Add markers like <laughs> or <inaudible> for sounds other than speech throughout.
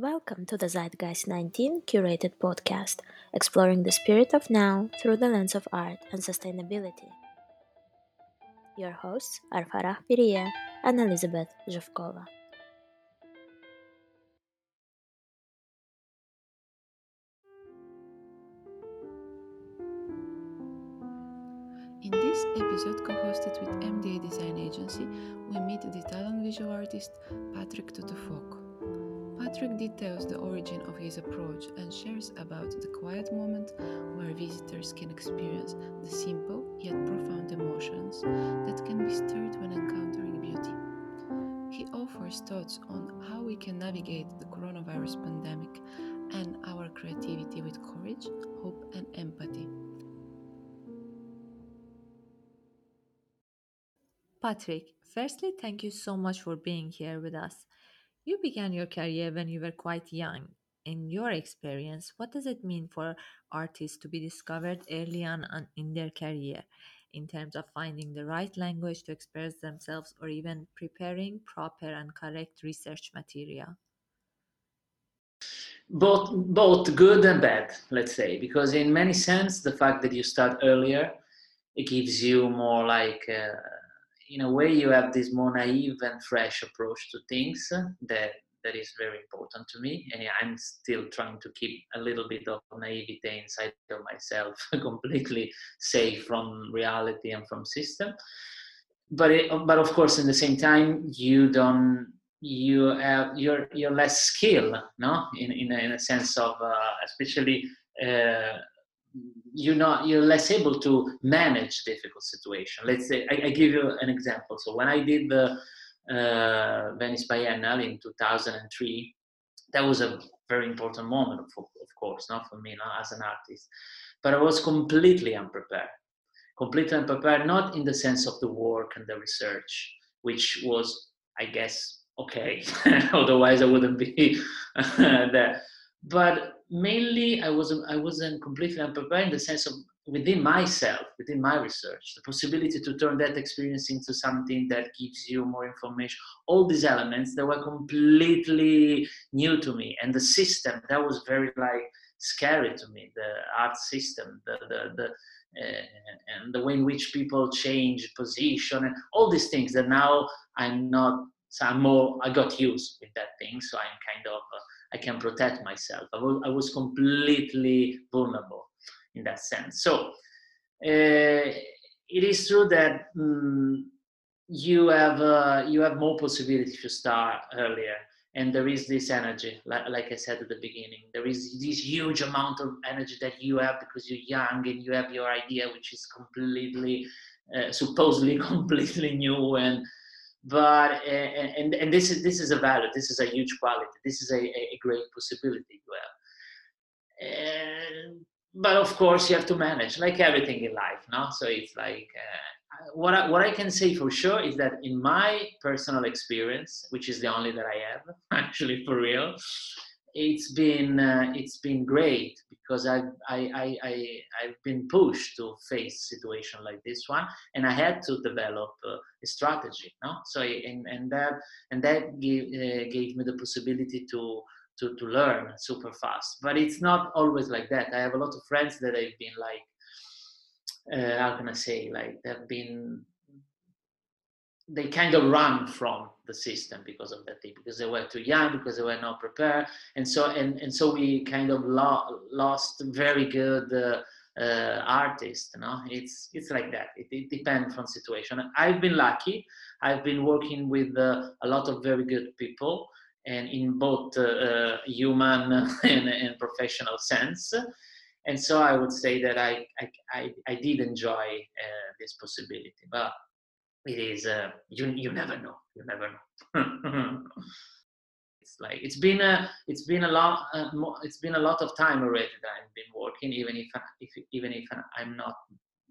Welcome to the Zeitgeist 19 curated podcast, exploring the spirit of now through the lens of art and sustainability. Your hosts are Farah Piria and Elizabeth Zhivkova. In this episode, co hosted with MDA Design Agency, we meet the Italian visual artist Patrick Tuttofuoco. Patrick details the origin of his approach and shares about the quiet moment where visitors can experience the simple yet profound emotions that can be stirred when encountering beauty. He offers thoughts on how we can navigate the coronavirus pandemic and our creativity with courage, hope, and empathy. Patrick, firstly, thank you so much for being here with us. You began your career when you were quite young. In your experience, what does it mean for artists to be discovered early on in their career in terms of finding the right language to express themselves or even preparing proper and correct research material? Both, both good and bad, let's say, because in many sense, the fact that you start earlier, it gives you more like uh, in a way you have this more naive and fresh approach to things that that is very important to me. And i'm still trying to keep a little bit of naivete inside of myself <laughs> completely safe from reality and from system. But it, but of course in the same time you don't you have you're you're less skilled no? In in a, in a sense of uh, especially uh, you're not you're less able to manage difficult situation. Let's say I, I, give you an example. So when i did the uh, venice biennale in 2003 that was a very important moment of, of course not for me not as an artist but i was completely unprepared. Completely unprepared not in the sense of the work and the research which was i guess okay. <laughs> Otherwise i wouldn't be <laughs> there. But mainly I wasn't I wasn't completely unprepared in the sense of within myself, within my research, the possibility to turn that experience into something that gives you more information. All these elements that were completely new to me, and the system that was very like scary to me. The art system, the the the. Uh, and the way in which people change position and all these things that now I'm not so I'm more I got used with that thing so I'm kind of uh, I can protect myself. I was, I was completely vulnerable in that sense. So uh, it is true that um, you have uh, you have more possibility to start earlier, and there is this energy, like, like I said at the beginning. There is this huge amount of energy that you have because you're young and you have your idea, which is completely, uh, supposedly <laughs> completely new and but and and this is this is a value this is a huge quality this is a, a great possibility you have and but of course you have to manage like everything in life no? So it's like uh, what I, what I can say for sure is that in my personal experience which is the only that I have <laughs> actually for real it's been uh, it's been great because I, I, I I've been pushed to face situation like this one, and I had to develop uh, a strategy. No, so and and that and that gave uh, gave me the possibility to to to learn super fast. But it's not always like that. I have a lot of friends that i've been like, uh, how can I say, like they've been they kind of run from the system because of that thing because they were too young because they were not prepared. And so and, and so we kind of lo- lost very good uh, uh, artists you know it's it's like that. It, it, depends from situation. I've been lucky. I've been working with uh, a lot of very good people and in both uh, uh, human <laughs> and, and, professional sense. And so i would say that i i, I, I did enjoy uh, this possibility. But it is uh, you you never know you never know. <laughs> It's like it's been a it's been a lot uh, it's been a lot of time already that i've been working even if, if even if i'm not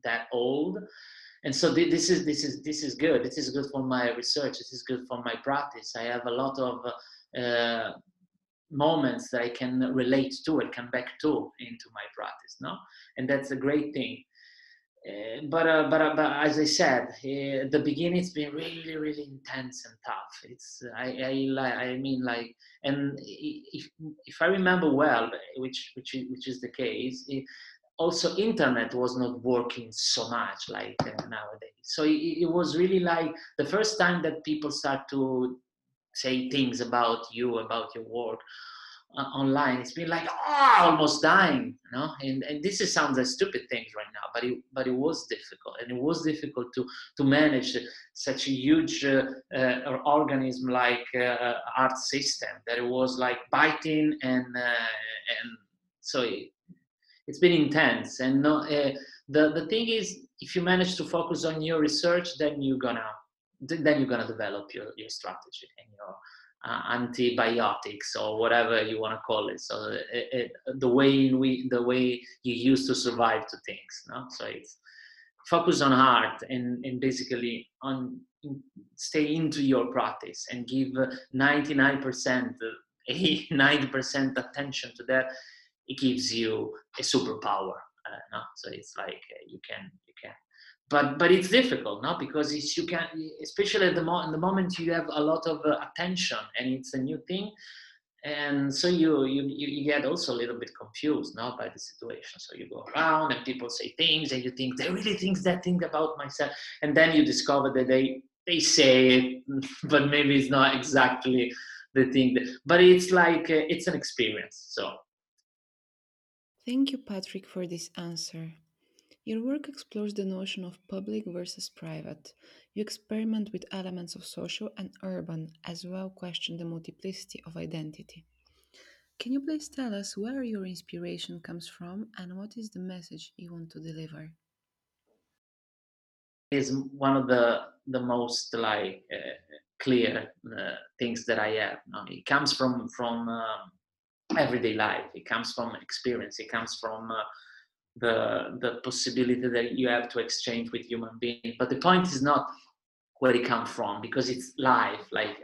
that old. And so this is this is this is good. This is good for my research. This is good for my practice. I have a lot of uh, moments that i can relate to and come back to into my practice no? And that's a great thing uh, but, uh, but uh, but as I said, uh, the beginning it's been really really intense and tough. It's I I I mean like and if if I remember well, which which is, which is the case, it, also internet was not working so much like uh, nowadays. So it, it was really like the first time that people start to say things about you about your work uh, online. It's been like oh, almost dying you know? And, and this is sounds like stupid things right now but it but it was difficult. And it was difficult to to manage such a huge uh, uh, organism like uh, art system that it was like biting and uh, and so it, has been intense. And no, uh, the the thing is if you manage to focus on your research then you're gonna then you're gonna develop your, your strategy and your uh, antibiotics or whatever you want to call it. So it, it, the way we the way you used to survive to things. No? So it's focus on art and, and basically on stay into your practice and give 99% 90% <laughs> attention to that it gives you a superpower uh, no? so it's like uh, you can you can but but it's difficult no? Because it's you can especially at the, the moment you have a lot of uh, attention and it's a new thing. And so you, you you get also a little bit confused now by the situation. So you go around and people say things and you think they really think that thing about myself. And then you discover that they they say it <laughs> but maybe it's not exactly the thing. That, but it's like uh, it's an experience so. Thank you patrick for this answer your work explores the notion of public versus private. You experiment with elements of social and urban, as well question the multiplicity of identity. Can you please tell us where your inspiration comes from and what is the message you want to deliver? Is one of the the most like uh, clear uh, things that I have. No? It comes from from uh, everyday life. It comes from experience. It comes from uh, the the possibility that you have to exchange with human beings. But the point is not where it comes from because it's life. Like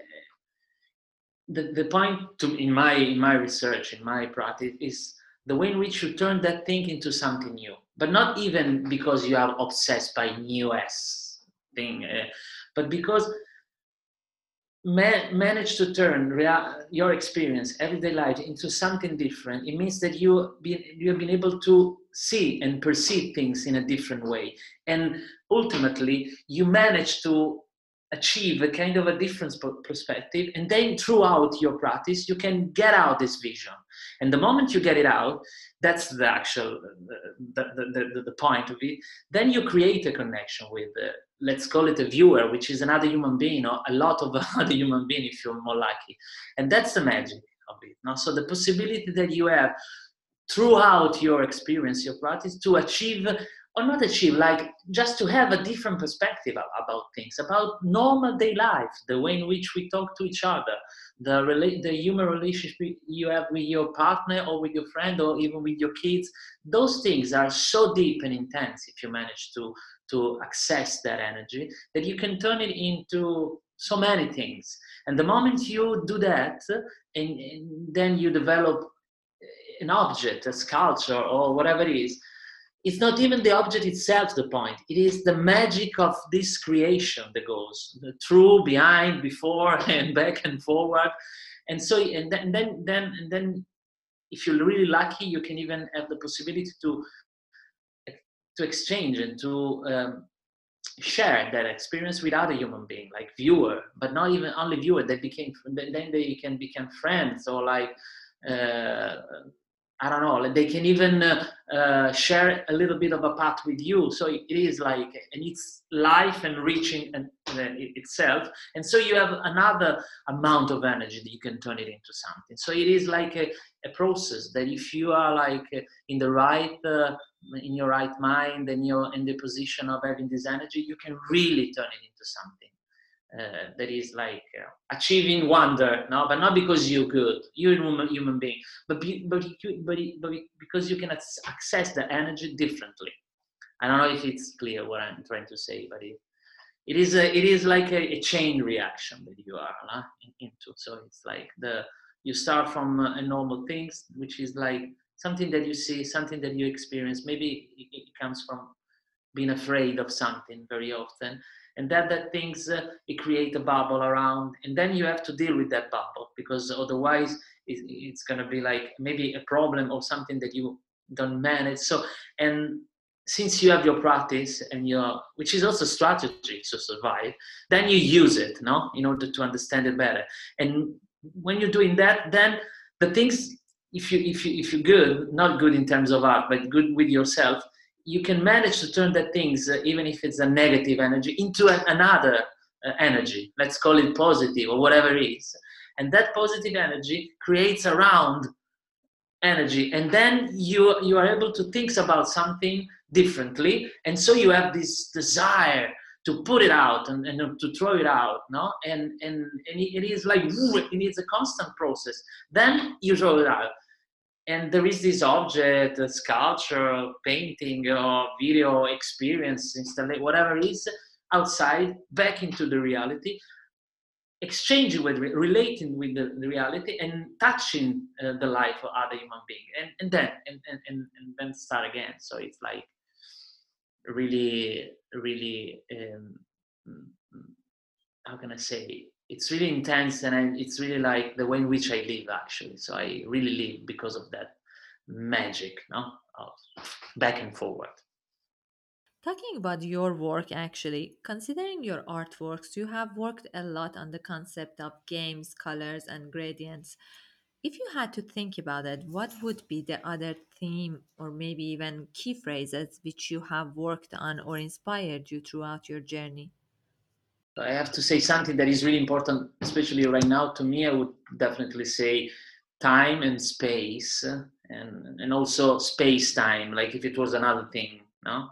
the, the point to in my in my research in my practice is the way in which you turn that thing into something new but not even because you are obsessed by newest thing uh, but because man, manage to turn your experience everyday life into something different it means that you been you have been able to see and perceive things in a different way. And ultimately you manage to achieve a kind of a different perspective and then throughout your practice you can get out this vision. And the moment you get it out that's the actual the, the, the, the point of it then you create a connection with uh, let's call it a viewer which is another human being or a lot of <laughs> other human being if you're more lucky. And that's the magic of it no? so the possibility that you have throughout your experience your practice to achieve or not achieve like just to have a different perspective about things about normal day life the way in which we talk to each other the rela- the human relationship you have with your partner or with your friend or even with your kids. Those things are so deep and intense if you manage to to access that energy that you can turn it into so many things. And the moment you do that and, and then you develop an object a sculpture or whatever it is it's not even the object itself the point. It is the magic of this creation that goes through behind before <laughs> and back and forward. And so and then then then and then if you're really lucky you can even have the possibility to to exchange and to um, share that experience with other human being like viewer but not even only viewer they became then they can become friends or like uh, I don't know, they can even uh, uh, share a little bit of a path with you. So it is like, and it's life enriching and, uh, itself. And so you have another amount of energy that you can turn it into something. So it is like a, a process that if you are like uh, in the right, uh, in your right mind and you're in the position of having this energy, you can really turn it into something uh, that is like uh, achieving wonder, no, but not because you're good, you're a human, human being, but be, but, but, but because you can access the energy differently. I don't know if it's clear what I'm trying to say, but it, it is a, it is like a, a chain reaction that you are no? into. So it's like the you start from a normal things, which is like something that you see, something that you experience. Maybe it, it comes from being afraid of something very often and that that things uh, it create a bubble around and then you have to deal with that bubble because otherwise it, it's going to be like maybe a problem or something that you don't manage. So and since you have your practice and your which is also strategy to survive then you use it no? In order to understand it better. And when you're doing that then the things if you if you if you're good not good in terms of art but good with yourself you can manage to turn that things uh, even if it's a negative energy into an, another uh, energy. Let's call it positive or whatever it is. And that positive energy creates around energy. And then you you are able to think about something differently. And so you have this desire to put it out and, and to throw it out no? And and, and it is like it is a constant process. Then you throw it out and there is this object sculpture painting or video experience installation whatever it is outside back into the reality exchanging with relating with the, the reality and touching uh, the life of other human being and, and then and, and, and then start again. So it's like really really um, mm, how can i say it's really intense and I, it's really like the way in which i live actually so i really live because of that magic no of back and forward Talking about your work, actually, considering your artworks, you have worked a lot on the concept of games, colors, and gradients. If you had to think about it, what would be the other theme or maybe even key phrases which you have worked on or inspired you throughout your journey? I have to say something that is really important, especially right now to me. I would definitely say time and space, and and also space time. Like if it was another thing, no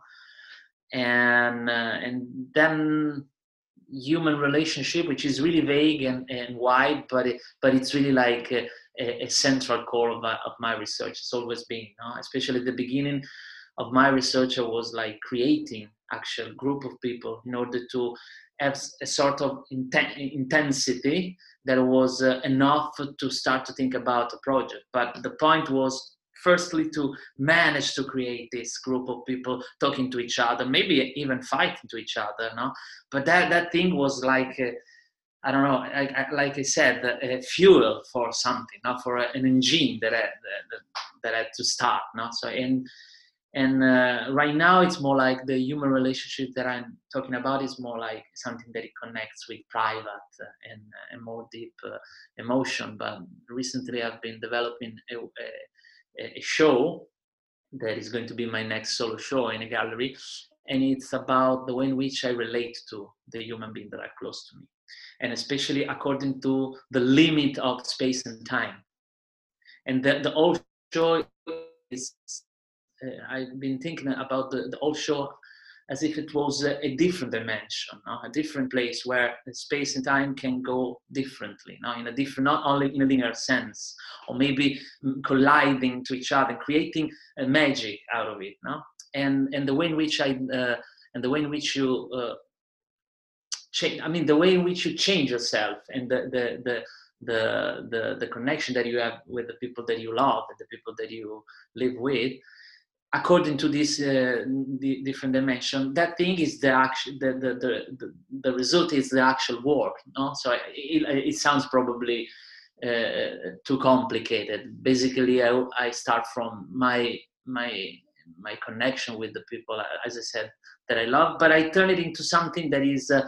and uh, and then human relationship which is really vague and, and wide but it, but it's really like a, a, central core of, uh, of my research it's always been especially at the beginning of my research i was like creating actual group of people in order to have a sort of inten- intensity that was uh, enough to start to think about a project but the point was firstly to manage to create this group of people talking to each other maybe even fighting to each other no but that that thing was like uh, I don't know, I, I, like I said, fuel for something, not for an engine that that, that had to start. No? So, and and uh, right now it's more like the human relationship that I'm talking about is more like something that it connects with private and, and more deep uh, emotion. But recently I've been developing a, a, a show that is going to be my next solo show in a gallery and it's about the way in which i relate to the human being that are close to me and especially according to the limit of space and time and the, the whole show is uh, i've been thinking about the, the whole show as if it was a, different dimension, no? a different place where space and time can go differently, no? in a different, not only in a linear sense, or maybe colliding to each other, creating a magic out of it. No? And and the way in which I uh, and the way in which you uh, change, I mean, the way in which you change yourself and the the the the, the, the connection that you have with the people that you love and the people that you live with according to this uh, different dimension that thing is the actual the, the, the, the, result is the actual work no? So it, it sounds probably uh, too complicated. Basically I, I start from my my my connection with the people as i said that i love but i turn it into something that is uh,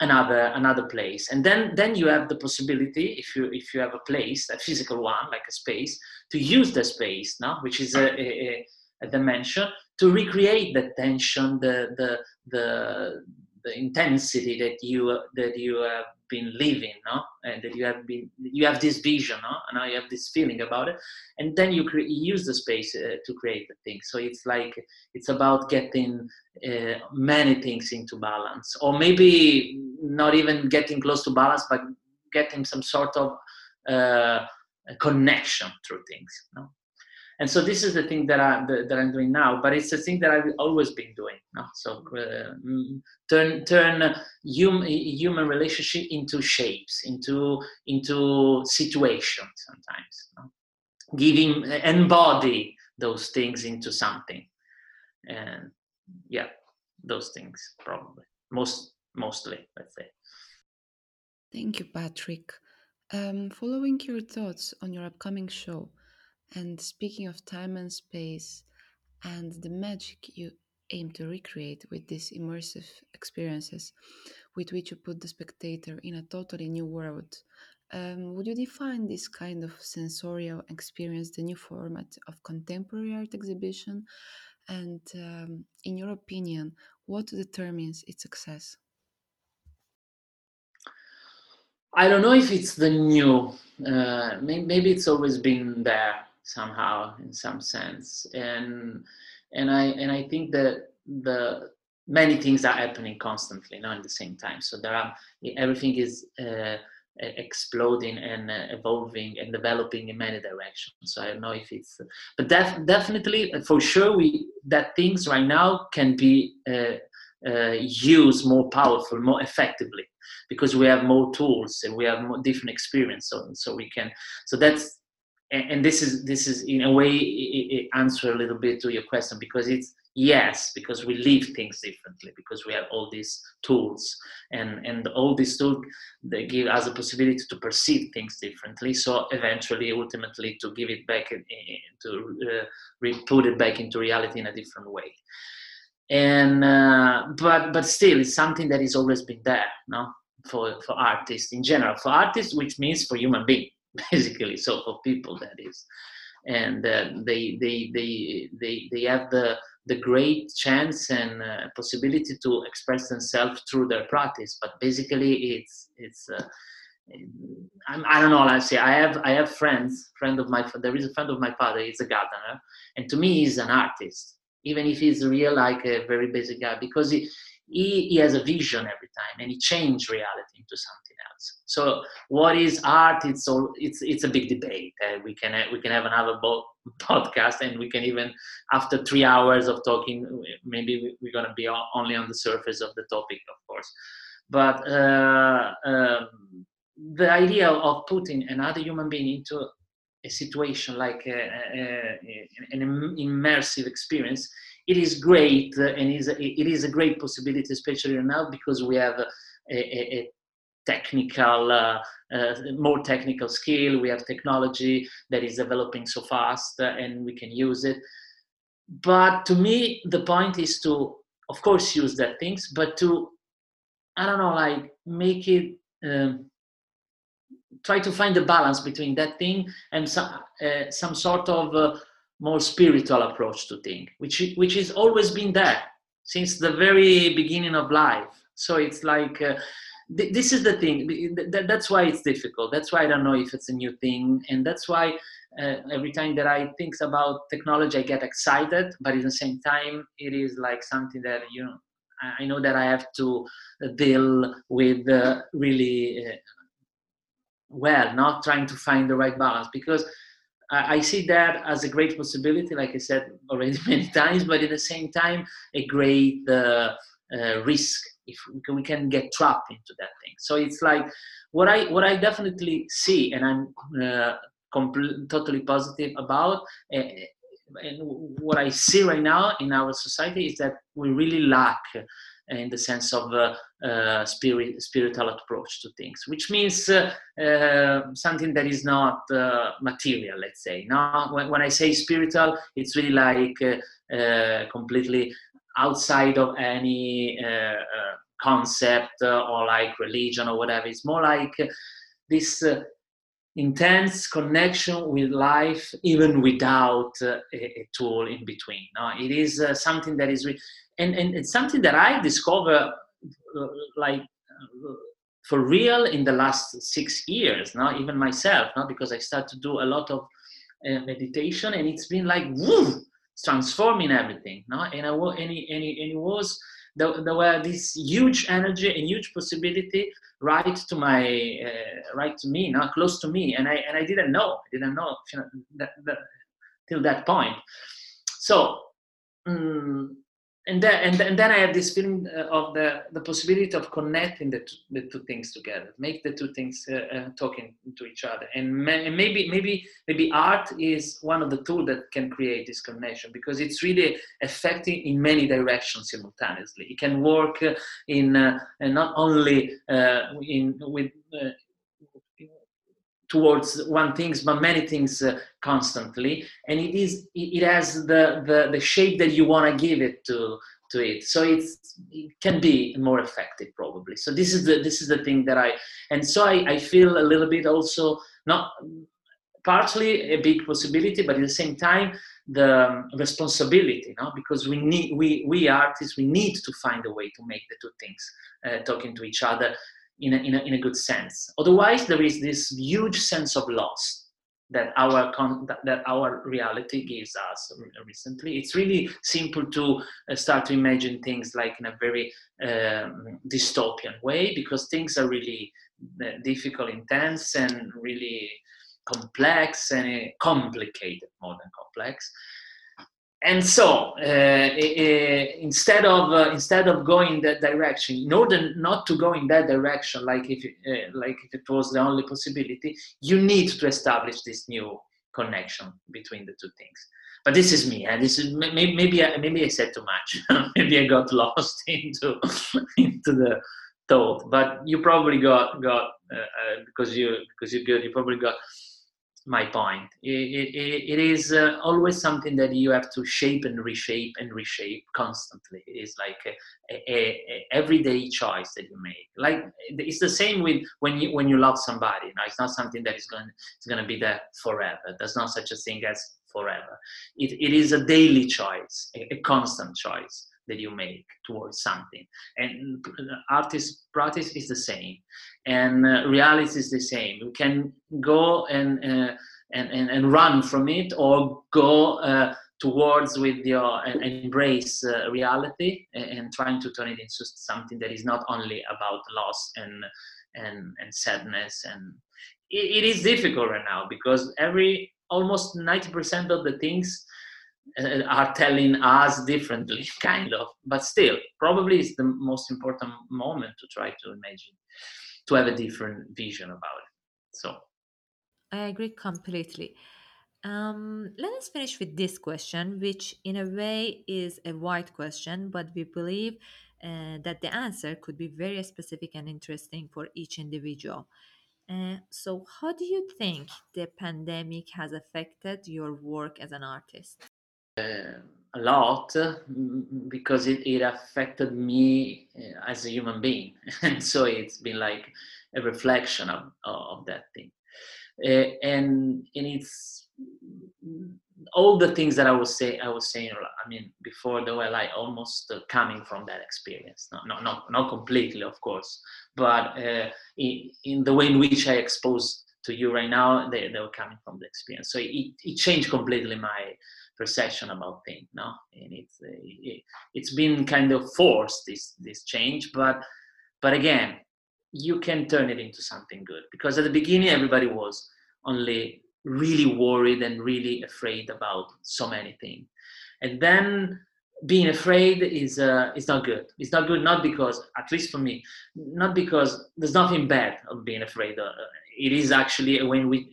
another another place. And then then you have the possibility if you if you have a place a physical one like a space to use the space now which is a, a, a dimension to recreate the tension, the the the, the intensity that you that you have been living, no, and that you have been you have this vision, no, and now you have this feeling about it, and then you cre- use the space uh, to create the thing. So it's like it's about getting uh, many things into balance, or maybe not even getting close to balance, but getting some sort of uh, connection through things. No? And so this is the thing that I that, I'm doing now. But it's a thing that I've always been doing. No? So uh, mm, turn turn human human relationship into shapes, into into situations sometimes. No? Giving embody those things into something, and yeah. those things probably most mostly let's say Thank you, Patrick. Um, following your thoughts on your upcoming show, and speaking of time and space and the magic you aim to recreate with these immersive experiences, with which you put the spectator in a totally new world, um, would you define this kind of sensorial experience the new format of contemporary art exhibition? And um, in your opinion, what determines its success? I don't know if it's the new. Uh, maybe it's always been there somehow in some sense, and and I and I think that the many things are happening constantly, not at the same time. So there are everything is uh, exploding and uh, evolving and developing in many directions. So I don't know if it's, but def- definitely for sure we that things right now can be uh, uh, used more powerful, more effectively because we have more tools and we have more different experience so so we can so that's and, and this is this is in a way it, it answer a little bit to your question because it's yes because we live things differently because we have all these tools. And and all these tools they give us a possibility to perceive things differently. So eventually ultimately to give it back to uh, put it back into reality in a different way. And uh, but but still it's something that has always been there no? For, for artists in general, for artists, which means for human being, <laughs> basically. So for people, that is, and uh, they, they they they they have the the great chance and uh, possibility to express themselves through their practice. But basically, it's it's. Uh, I'm, I don't know. I say I have I have friends. Friend of my there is a friend of my father. He's a gardener, and to me, he's an artist, even if he's real like a very basic guy, because he he, he has a vision every time and he changed reality into something else. So what is art? It's all it's it's a big debate we can we can have another bo- <laughs> podcast and we can even after three hours of talking maybe we're to be only on the surface of the topic of course. But uh, um, the idea of putting another human being into a situation like a, a, a, an immersive experience it is great and is it is a great possibility, especially now because we have a technical, uh, uh, more technical skill. We have technology that is developing so fast, uh, and we can use it. But to me, the point is to, of course, use that things, but to, I don't know, like make it. Um, try to find the balance between that thing and some uh, some sort of uh, more spiritual approach to thing, which which has always been there since the very beginning of life. So it's like uh, th- this is the thing. Th- that's why it's difficult. That's why I don't know if it's a new thing, and that's why uh, every time that I think about technology, I get excited. But at the same time, it is like something that you know. I know that I have to deal with uh, really uh, well, not trying to find the right balance because I see that as a great possibility, like I said already <laughs> many times, but at the same time, a great uh, uh, risk if we can get trapped into that thing. So it's like what I what I definitely see, and I'm uh, compl- totally positive about. Uh, and what I see right now in our society is that we really lack in the sense of uh, uh, spirit, spiritual approach to things, which means uh, something that is not material, let's say. Now, when, when, I say spiritual, it's really like completely outside of any concept or like religion or whatever. It's more like this intense connection with life even without uh, a, a, tool in between no? it is uh, something that is re- and, and it's something that i discover uh, like uh, for real in the last six years now even myself now because i started to do a lot of uh, meditation and it's been like woo, transforming everything no? And, I, and, it, and, it, and it was there, there were this huge energy and huge possibility right to my uh, right to me not close to me and i and i didn't know i didn't know that, that, till that point. So um, and then and, and then I have this feeling uh, of the the possibility of connecting the two, the two things together, make the two things uh, uh, talking to each other, and, and maybe maybe maybe art is one of the tools that can create this connection because it's really affecting in many directions simultaneously. It can work uh, in uh, not only uh, in with towards one things but many things uh, constantly. And it is it has the, the the shape that you want to give it to to it. So it's it can be more effective probably. So this is the this is the thing that i and so i, I feel a little bit also not partly a big possibility but at the same time the responsibility no? Because we need we we artists we need to find a way to make the two things uh, talking to each other in a, in a, in a good sense. Otherwise, there is this huge sense of loss that our con- that our reality gives us recently. It's really simple to uh, start to imagine things like in a very um, dystopian way because things are really uh, difficult, intense, and really complex and complicated more than complex and so uh, instead of uh, instead of going that direction in order not to go in that direction like if uh, like if it was the only possibility you need to establish this new connection between the two things. But this is me and this is maybe maybe I, maybe I said too much. <laughs> Maybe I got lost <laughs> into into the thought. But you probably got got uh, uh, because you because good you probably got my point. it, it, it is uh, always something that you have to shape and reshape and reshape constantly. It is like a, a, a, everyday choice that you make. Like it's the same with when you when you love somebody. Now it's not something that is going it's going to be there forever. There's not such a thing as forever. It, it is a daily choice, a, constant choice that you make towards something. And artist practice is the same, and uh, reality is the same. You can go and, uh, and, and and run from it, or go uh, towards with your and, embrace uh, reality and, and, trying to turn it into something that is not only about loss and and and sadness. And it, it is difficult right now because every almost 90% of the things are telling us differently, <laughs> kind of. But still, probably it's the most important moment to try to imagine, to have a different vision about it. So, I agree completely. Um, let us finish with this question, which in a way is a wide question, but we believe uh, that the answer could be very specific and interesting for each individual. Uh, so, how do you think the pandemic has affected your work as an artist? A lot mm, because it, it affected me uh, as a human being. <laughs> And so it's been like a reflection of, of that thing. Uh, and and it's all the things that I was saying I was saying I mean before they were like almost uh, coming from that experience. Not not not, not completely of course but uh, in, in the way in which I expose to you right now they, they were coming from the experience. So it, it changed completely my perception about things no and it's uh, it, it's been kind of forced this this change but but again you can turn it into something good because at the beginning everybody was only really worried and really afraid about so many things and then being afraid is uh, is not good. It's not good not because, at least for me, not because there's nothing bad of being afraid. Uh, it is actually a way in which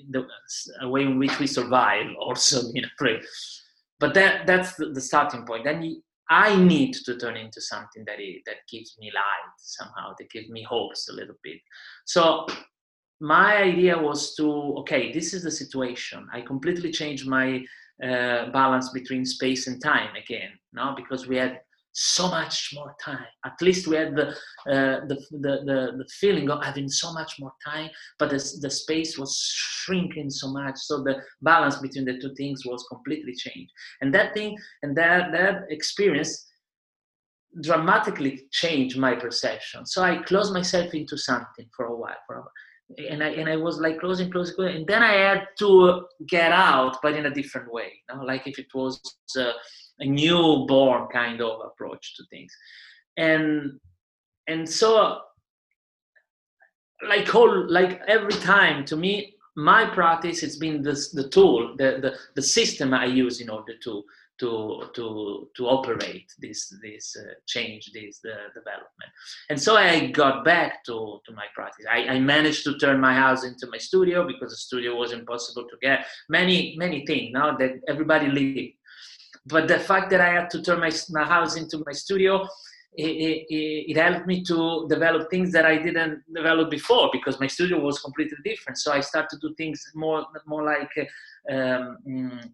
a way in which we survive. <laughs> Also being afraid, but that that's the, the starting point. Then i need to turn into something that that gives me light somehow that gives me hopes a little bit. So my idea was to okay this is the situation. I completely changed my uh, balance between space and time again now because we had so much more time. At least we had the, uh, the, the, the, the, feeling of having so much more time, but the, the space was shrinking so much. So the balance between the two things was completely changed. And that thing and that, that experience dramatically changed my perception. So I closed myself into something for a while, for a while. And I, and I was like closing, closing, closing, and then I had to get out, but in a different way. You know? Like if it was uh, a newborn kind of approach to things. And and so like all like every time to me my practice it's been this the tool the, the the system i use in order to to to to operate this this uh, change this uh, development. And so i got back to to my practice. I, I managed to turn my house into my studio because the studio was impossible to get. Many many things. Now that everybody lived but the fact that i had to turn my, my house into my studio it, it, it, helped me to develop things that I didn't develop before because my studio was completely different. So I started to do things more, more like um, mm,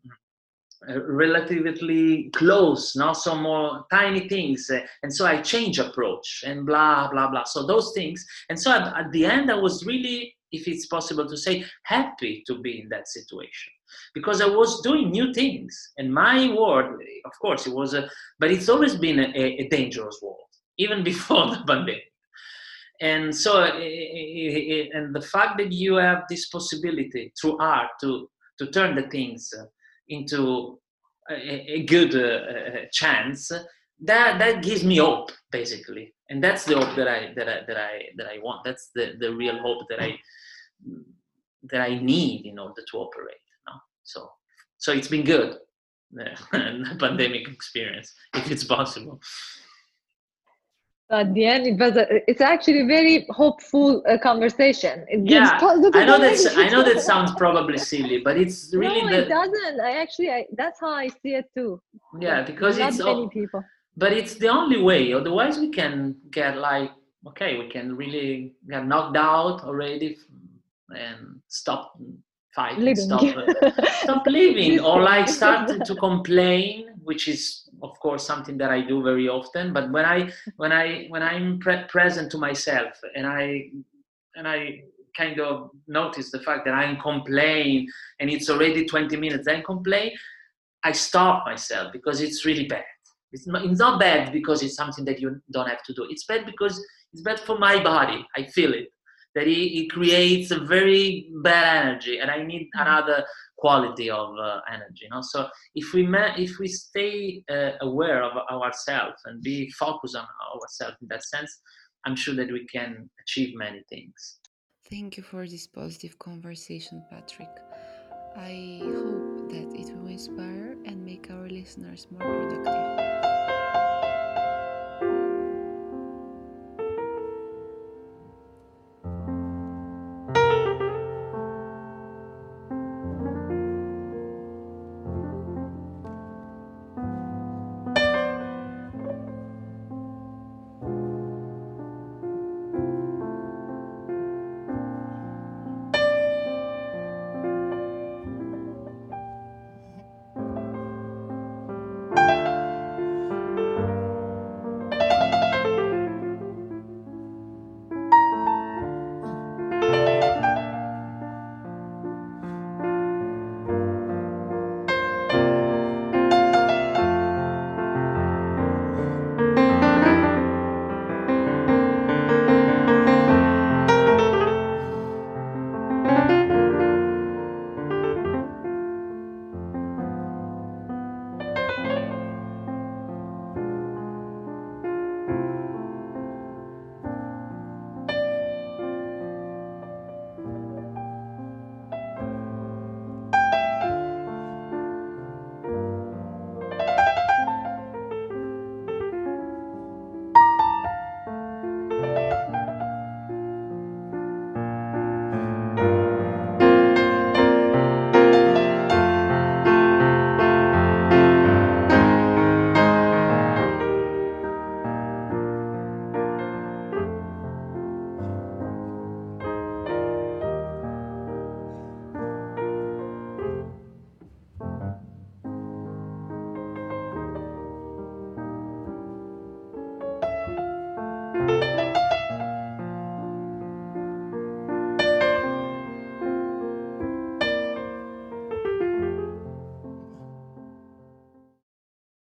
relatively close, not so more tiny things. And so I change approach and blah, blah, blah. So those things. And so at, at the end, I was really, if it's possible to say, happy to be in that situation because I was doing new things. And my world, of course, it was a, but it's always been a, a dangerous world, even <laughs> before the pandemic. And so, eh, eh, eh, and the fact that you have this possibility through art to to turn the things into a, a good uh, chance, that that gives me hope, basically, and that's the hope that I that I that I that I want. That's the the real hope that I that I need in order to operate. So, so it's been good, the <laughs> pandemic experience, if it's possible. At the end, it was a, it's actually a very hopeful uh, conversation. It yeah, I know that I know that sounds probably silly, but it's really no, the, it doesn't. I actually I, that's how I see it too. Yeah, because Not it's many people. But it's the only way. Otherwise, we can get like okay, we can really get knocked out already and stop fight living. stop uh, stop living <laughs> or like <laughs> start to complain which is of course something that i do very often. But when i when i when i'm pre- present to myself and i and i kind of notice the fact that i complain and it's already 20 minutes i complain i stop myself because it's really bad. It's not, it's not bad because it's something that you don't have to do. It's bad because it's bad for my body. I feel it that it, it creates a very bad energy and i need mm-hmm. another quality of uh, energy you know? So if we ma- if we stay uh, aware of ourselves and be focused on ourselves in that sense i'm sure that we can achieve many things. Thank you for this positive conversation patrick. I hope that it will inspire and make our listeners more productive